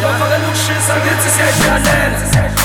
Siła wolę lub się, zamięcy się, ja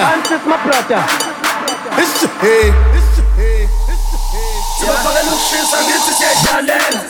I'm just my brother. It's hey. It's hey. It's hey. It's hey. It's hey. It's hey. It's hey. It's